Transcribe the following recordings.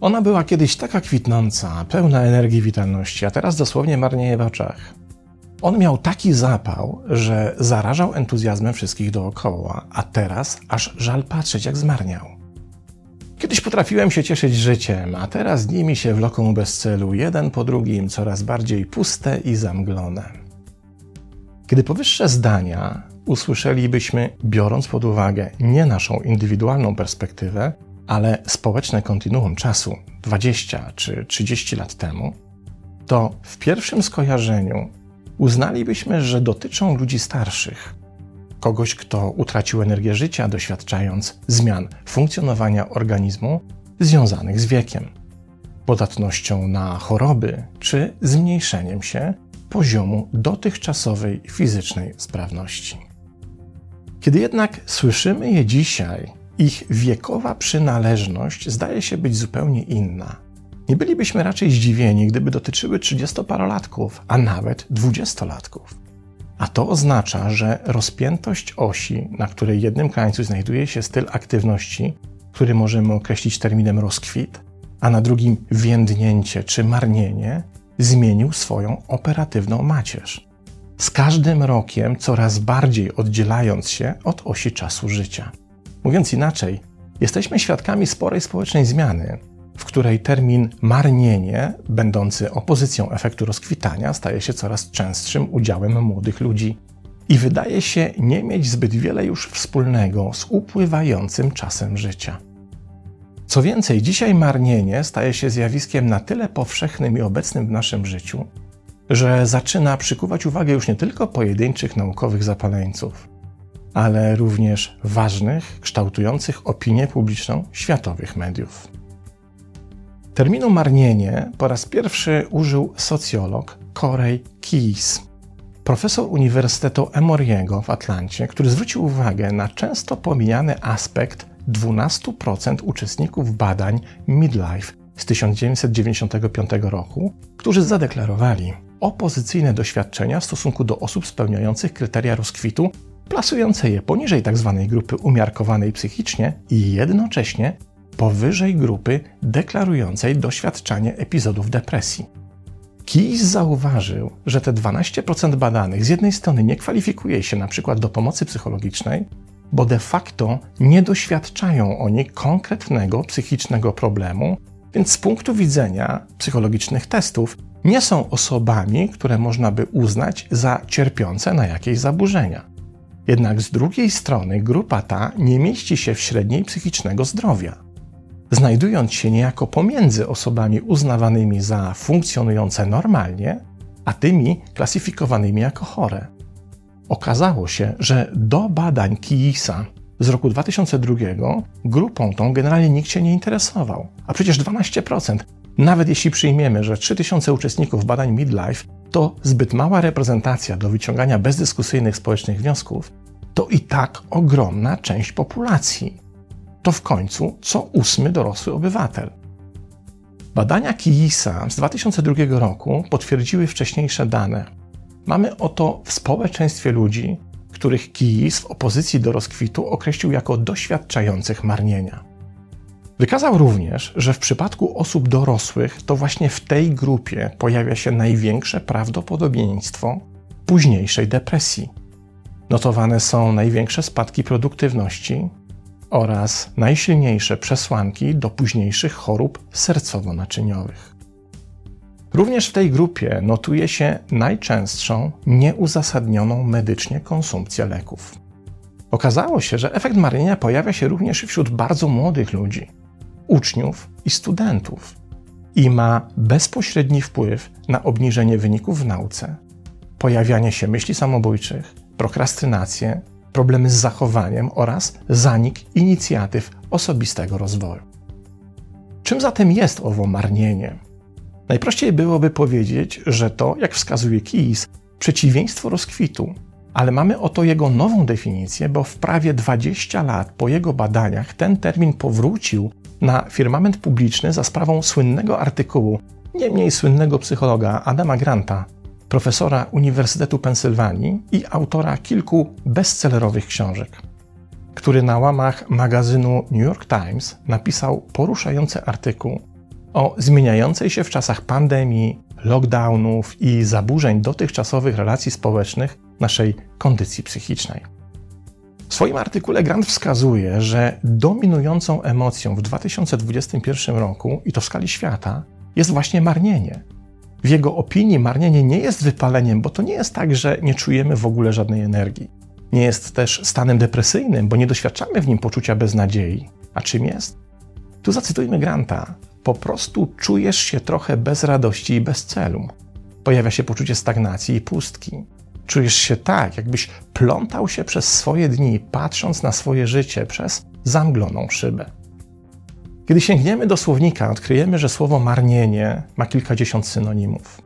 Ona była kiedyś taka kwitnąca, pełna energii witalności, a teraz dosłownie marnieje w oczach. On miał taki zapał, że zarażał entuzjazmem wszystkich dookoła, a teraz aż żal patrzeć, jak zmarniał. Kiedyś potrafiłem się cieszyć życiem, a teraz dni mi się wloką bez celu, jeden po drugim, coraz bardziej puste i zamglone. Kiedy powyższe zdania usłyszelibyśmy, biorąc pod uwagę nie naszą indywidualną perspektywę, ale społeczne kontinuum czasu 20 czy 30 lat temu, to w pierwszym skojarzeniu uznalibyśmy, że dotyczą ludzi starszych, kogoś, kto utracił energię życia, doświadczając zmian funkcjonowania organizmu związanych z wiekiem, podatnością na choroby czy zmniejszeniem się poziomu dotychczasowej fizycznej sprawności. Kiedy jednak słyszymy je dzisiaj, ich wiekowa przynależność zdaje się być zupełnie inna. Nie bylibyśmy raczej zdziwieni, gdyby dotyczyły 30-parolatków, a nawet 20-latków. A to oznacza, że rozpiętość osi, na której jednym krańcu znajduje się styl aktywności, który możemy określić terminem rozkwit, a na drugim więdnięcie czy marnienie, zmienił swoją operatywną macierz. Z każdym rokiem coraz bardziej oddzielając się od osi czasu życia. Mówiąc inaczej, jesteśmy świadkami sporej społecznej zmiany, w której termin marnienie, będący opozycją efektu rozkwitania, staje się coraz częstszym udziałem młodych ludzi i wydaje się nie mieć zbyt wiele już wspólnego z upływającym czasem życia. Co więcej, dzisiaj marnienie staje się zjawiskiem na tyle powszechnym i obecnym w naszym życiu, że zaczyna przykuwać uwagę już nie tylko pojedynczych naukowych zapaleńców, ale również ważnych, kształtujących opinię publiczną światowych mediów. Terminu marnienie po raz pierwszy użył socjolog Corey Keyes, profesor Uniwersytetu Emory'ego w Atlancie, który zwrócił uwagę na często pomijany aspekt 12% uczestników badań Midlife z 1995 roku, którzy zadeklarowali opozycyjne doświadczenia w stosunku do osób spełniających kryteria rozkwitu plasujące je poniżej tzw. Tak grupy umiarkowanej psychicznie i jednocześnie powyżej grupy deklarującej doświadczanie epizodów depresji. Keyes zauważył, że te 12% badanych z jednej strony nie kwalifikuje się na przykład do pomocy psychologicznej, bo de facto nie doświadczają oni konkretnego psychicznego problemu, więc z punktu widzenia psychologicznych testów nie są osobami, które można by uznać za cierpiące na jakieś zaburzenia. Jednak z drugiej strony grupa ta nie mieści się w średniej psychicznego zdrowia. Znajdując się niejako pomiędzy osobami uznawanymi za funkcjonujące normalnie, a tymi klasyfikowanymi jako chore. Okazało się, że do badań Kiyisa z roku 2002 grupą tą generalnie nikt się nie interesował, a przecież 12%. Nawet jeśli przyjmiemy, że 3000 uczestników badań midlife to zbyt mała reprezentacja do wyciągania bezdyskusyjnych społecznych wniosków, to i tak ogromna część populacji. To w końcu co ósmy dorosły obywatel. Badania Kiyisa z 2002 roku potwierdziły wcześniejsze dane. Mamy oto w społeczeństwie ludzi, których Kiyis w opozycji do rozkwitu określił jako doświadczających marnienia. Wykazał również, że w przypadku osób dorosłych to właśnie w tej grupie pojawia się największe prawdopodobieństwo późniejszej depresji. Notowane są największe spadki produktywności oraz najsilniejsze przesłanki do późniejszych chorób sercowo-naczyniowych. Również w tej grupie notuje się najczęstszą nieuzasadnioną medycznie konsumpcję leków. Okazało się, że efekt marnienia pojawia się również wśród bardzo młodych ludzi, uczniów i studentów i ma bezpośredni wpływ na obniżenie wyników w nauce, pojawianie się myśli samobójczych, prokrastynację, problemy z zachowaniem oraz zanik inicjatyw osobistego rozwoju. Czym zatem jest owo marnienie? Najprościej byłoby powiedzieć, że to, jak wskazuje Keyes, przeciwieństwo rozkwitu, ale mamy oto jego nową definicję, bo w prawie 20 lat po jego badaniach ten termin powrócił na firmament publiczny za sprawą słynnego artykułu, nie mniej słynnego psychologa Adama Granta, profesora Uniwersytetu Pensylwanii i autora kilku bestsellerowych książek, który na łamach magazynu New York Times napisał poruszający artykuł o zmieniającej się w czasach pandemii, lockdownów i zaburzeń dotychczasowych relacji społecznych naszej kondycji psychicznej. W swoim artykule Grant wskazuje, że dominującą emocją w 2021 roku, i to w skali świata, jest właśnie marnienie. W jego opinii marnienie nie jest wypaleniem, bo to nie jest tak, że nie czujemy w ogóle żadnej energii. Nie jest też stanem depresyjnym, bo nie doświadczamy w nim poczucia beznadziei. A czym jest? Tu zacytujmy Granta. Po prostu czujesz się trochę bez radości i bez celu. Pojawia się poczucie stagnacji i pustki. Czujesz się tak, jakbyś plątał się przez swoje dni, patrząc na swoje życie przez zamgloną szybę. Kiedy sięgniemy do słownika, odkryjemy, że słowo marnienie ma kilkadziesiąt synonimów.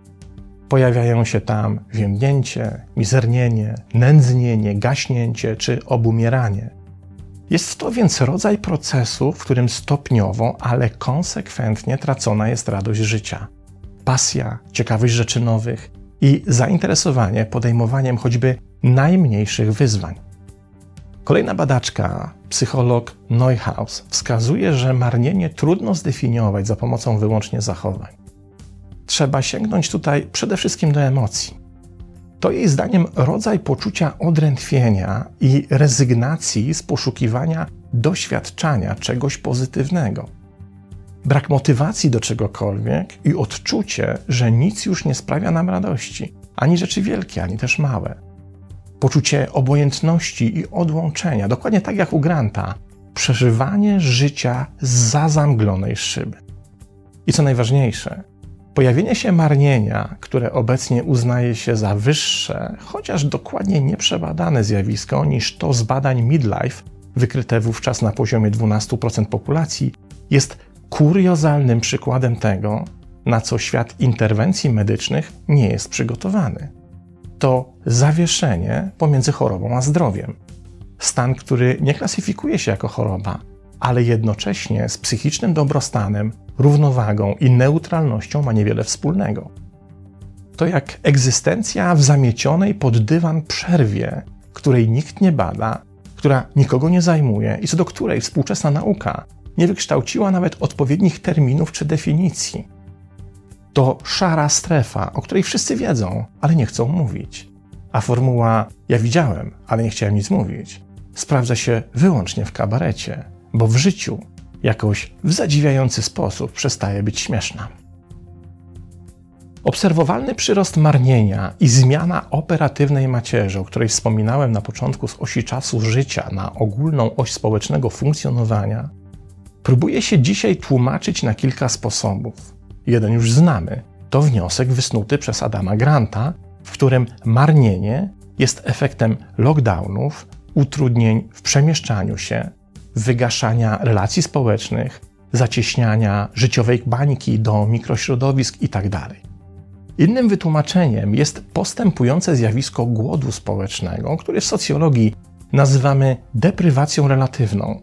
Pojawiają się tam więdnięcie, mizernienie, nędznienie, gaśnięcie czy obumieranie. Jest to więc rodzaj procesu, w którym stopniowo, ale konsekwentnie tracona jest radość życia. Pasja, ciekawość rzeczy nowych i zainteresowanie podejmowaniem choćby najmniejszych wyzwań. Kolejna badaczka, psycholog Neuhaus, wskazuje, że marnienie trudno zdefiniować za pomocą wyłącznie zachowań. Trzeba sięgnąć tutaj przede wszystkim do emocji. To jej zdaniem rodzaj poczucia odrętwienia i rezygnacji z poszukiwania doświadczania czegoś pozytywnego. Brak motywacji do czegokolwiek i odczucie, że nic już nie sprawia nam radości, ani rzeczy wielkie, ani też małe poczucie obojętności i odłączenia, dokładnie tak jak u Granta, przeżywanie życia za zamglonej szyby. I co najważniejsze, pojawienie się marnienia, które obecnie uznaje się za wyższe, chociaż dokładnie nieprzebadane zjawisko niż to z badań midlife, wykryte wówczas na poziomie 12% populacji, jest kuriozalnym przykładem tego, na co świat interwencji medycznych nie jest przygotowany to zawieszenie pomiędzy chorobą a zdrowiem. Stan, który nie klasyfikuje się jako choroba, ale jednocześnie z psychicznym dobrostanem, równowagą i neutralnością ma niewiele wspólnego. To jak egzystencja w zamiecionej pod dywan przerwie, której nikt nie bada, która nikogo nie zajmuje i co do której współczesna nauka nie wykształciła nawet odpowiednich terminów czy definicji to szara strefa, o której wszyscy wiedzą, ale nie chcą mówić. A formuła ja widziałem, ale nie chciałem nic mówić, sprawdza się wyłącznie w kabarecie, bo w życiu jakoś w zadziwiający sposób przestaje być śmieszna. Obserwowalny przyrost marnienia i zmiana operatywnej macierzy, o której wspominałem na początku z osi czasu życia na ogólną oś społecznego funkcjonowania, próbuje się dzisiaj tłumaczyć na kilka sposobów. Jeden już znamy. To wniosek wysnuty przez Adama Granta, w którym marnienie jest efektem lockdownów, utrudnień w przemieszczaniu się, wygaszania relacji społecznych, zacieśniania życiowej bańki do mikrośrodowisk itd. Tak Innym wytłumaczeniem jest postępujące zjawisko głodu społecznego, które w socjologii nazywamy deprywacją relatywną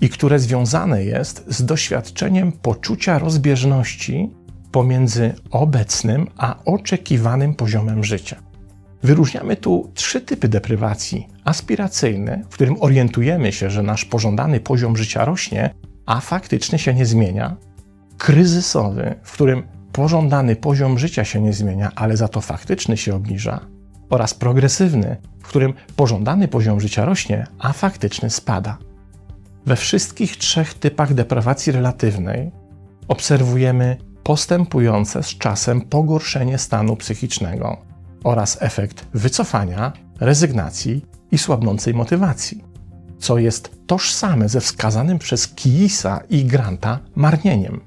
i które związane jest z doświadczeniem poczucia rozbieżności pomiędzy obecnym a oczekiwanym poziomem życia. Wyróżniamy tu trzy typy deprywacji: aspiracyjny, w którym orientujemy się, że nasz pożądany poziom życia rośnie, a faktycznie się nie zmienia, kryzysowy, w którym pożądany poziom życia się nie zmienia, ale za to faktyczny się obniża, oraz progresywny, w którym pożądany poziom życia rośnie, a faktyczny spada. We wszystkich trzech typach deprawacji relatywnej obserwujemy postępujące z czasem pogorszenie stanu psychicznego oraz efekt wycofania, rezygnacji i słabnącej motywacji, co jest tożsame ze wskazanym przez Kiisa i Granta marnieniem.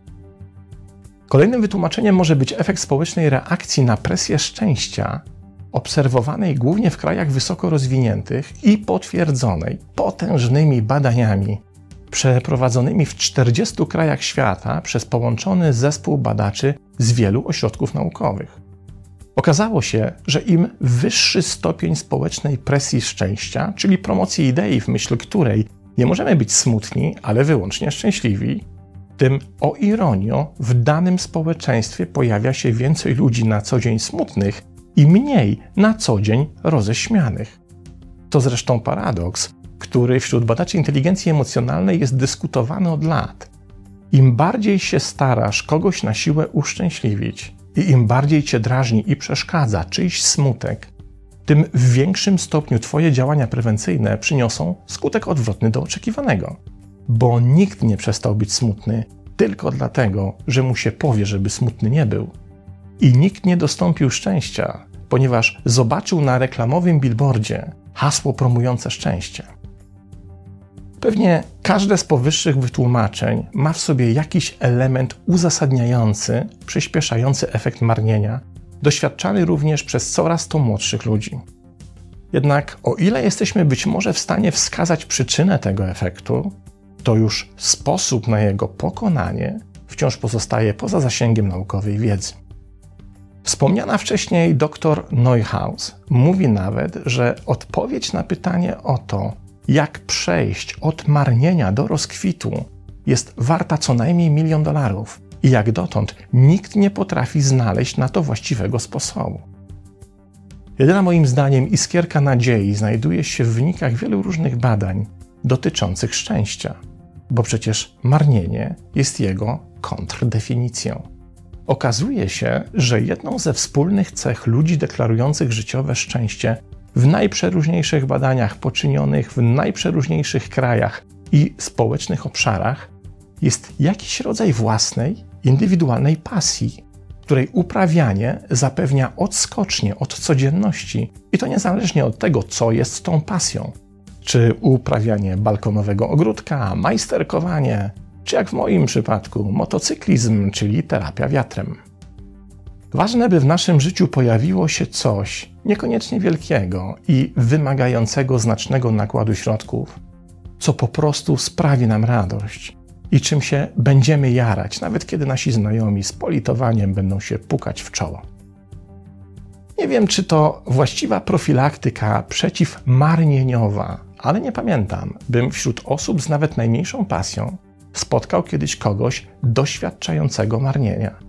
Kolejnym wytłumaczeniem może być efekt społecznej reakcji na presję szczęścia, obserwowanej głównie w krajach wysoko rozwiniętych i potwierdzonej potężnymi badaniami przeprowadzonymi w 40 krajach świata przez połączony zespół badaczy z wielu ośrodków naukowych. Okazało się, że im wyższy stopień społecznej presji szczęścia, czyli promocji idei, w myśl której nie możemy być smutni, ale wyłącznie szczęśliwi, tym o ironio w danym społeczeństwie pojawia się więcej ludzi na co dzień smutnych i mniej na co dzień roześmianych. To zresztą paradoks, który wśród badaczy inteligencji emocjonalnej jest dyskutowany od lat. Im bardziej się starasz kogoś na siłę uszczęśliwić i im bardziej cię drażni i przeszkadza czyjś smutek, tym w większym stopniu Twoje działania prewencyjne przyniosą skutek odwrotny do oczekiwanego. Bo nikt nie przestał być smutny tylko dlatego, że mu się powie, żeby smutny nie był. I nikt nie dostąpił szczęścia, ponieważ zobaczył na reklamowym billboardzie hasło promujące szczęście. Pewnie każde z powyższych wytłumaczeń ma w sobie jakiś element uzasadniający, przyspieszający efekt marnienia, doświadczany również przez coraz to młodszych ludzi. Jednak o ile jesteśmy być może w stanie wskazać przyczynę tego efektu, to już sposób na jego pokonanie wciąż pozostaje poza zasięgiem naukowej wiedzy. Wspomniana wcześniej dr Neuhaus mówi nawet, że odpowiedź na pytanie o to, jak przejść od marnienia do rozkwitu, jest warta co najmniej milion dolarów i jak dotąd nikt nie potrafi znaleźć na to właściwego sposobu. Jedyna moim zdaniem iskierka nadziei znajduje się w wynikach wielu różnych badań dotyczących szczęścia, bo przecież marnienie jest jego kontrdefinicją. Okazuje się, że jedną ze wspólnych cech ludzi deklarujących życiowe szczęście w najprzeróżniejszych badaniach poczynionych w najprzeróżniejszych krajach i społecznych obszarach jest jakiś rodzaj własnej, indywidualnej pasji, której uprawianie zapewnia odskocznie od codzienności i to niezależnie od tego, co jest tą pasją. Czy uprawianie balkonowego ogródka, majsterkowanie, czy jak w moim przypadku motocyklizm, czyli terapia wiatrem. Ważne, by w naszym życiu pojawiło się coś niekoniecznie wielkiego i wymagającego znacznego nakładu środków, co po prostu sprawi nam radość i czym się będziemy jarać, nawet kiedy nasi znajomi z politowaniem będą się pukać w czoło. Nie wiem, czy to właściwa profilaktyka przeciwmarnieniowa, ale nie pamiętam, bym wśród osób z nawet najmniejszą pasją spotkał kiedyś kogoś doświadczającego marnienia.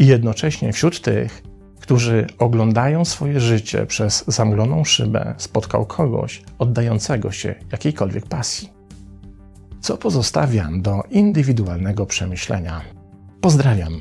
I jednocześnie wśród tych, którzy oglądają swoje życie przez zamgloną szybę, spotkał kogoś oddającego się jakiejkolwiek pasji. Co pozostawiam do indywidualnego przemyślenia. Pozdrawiam.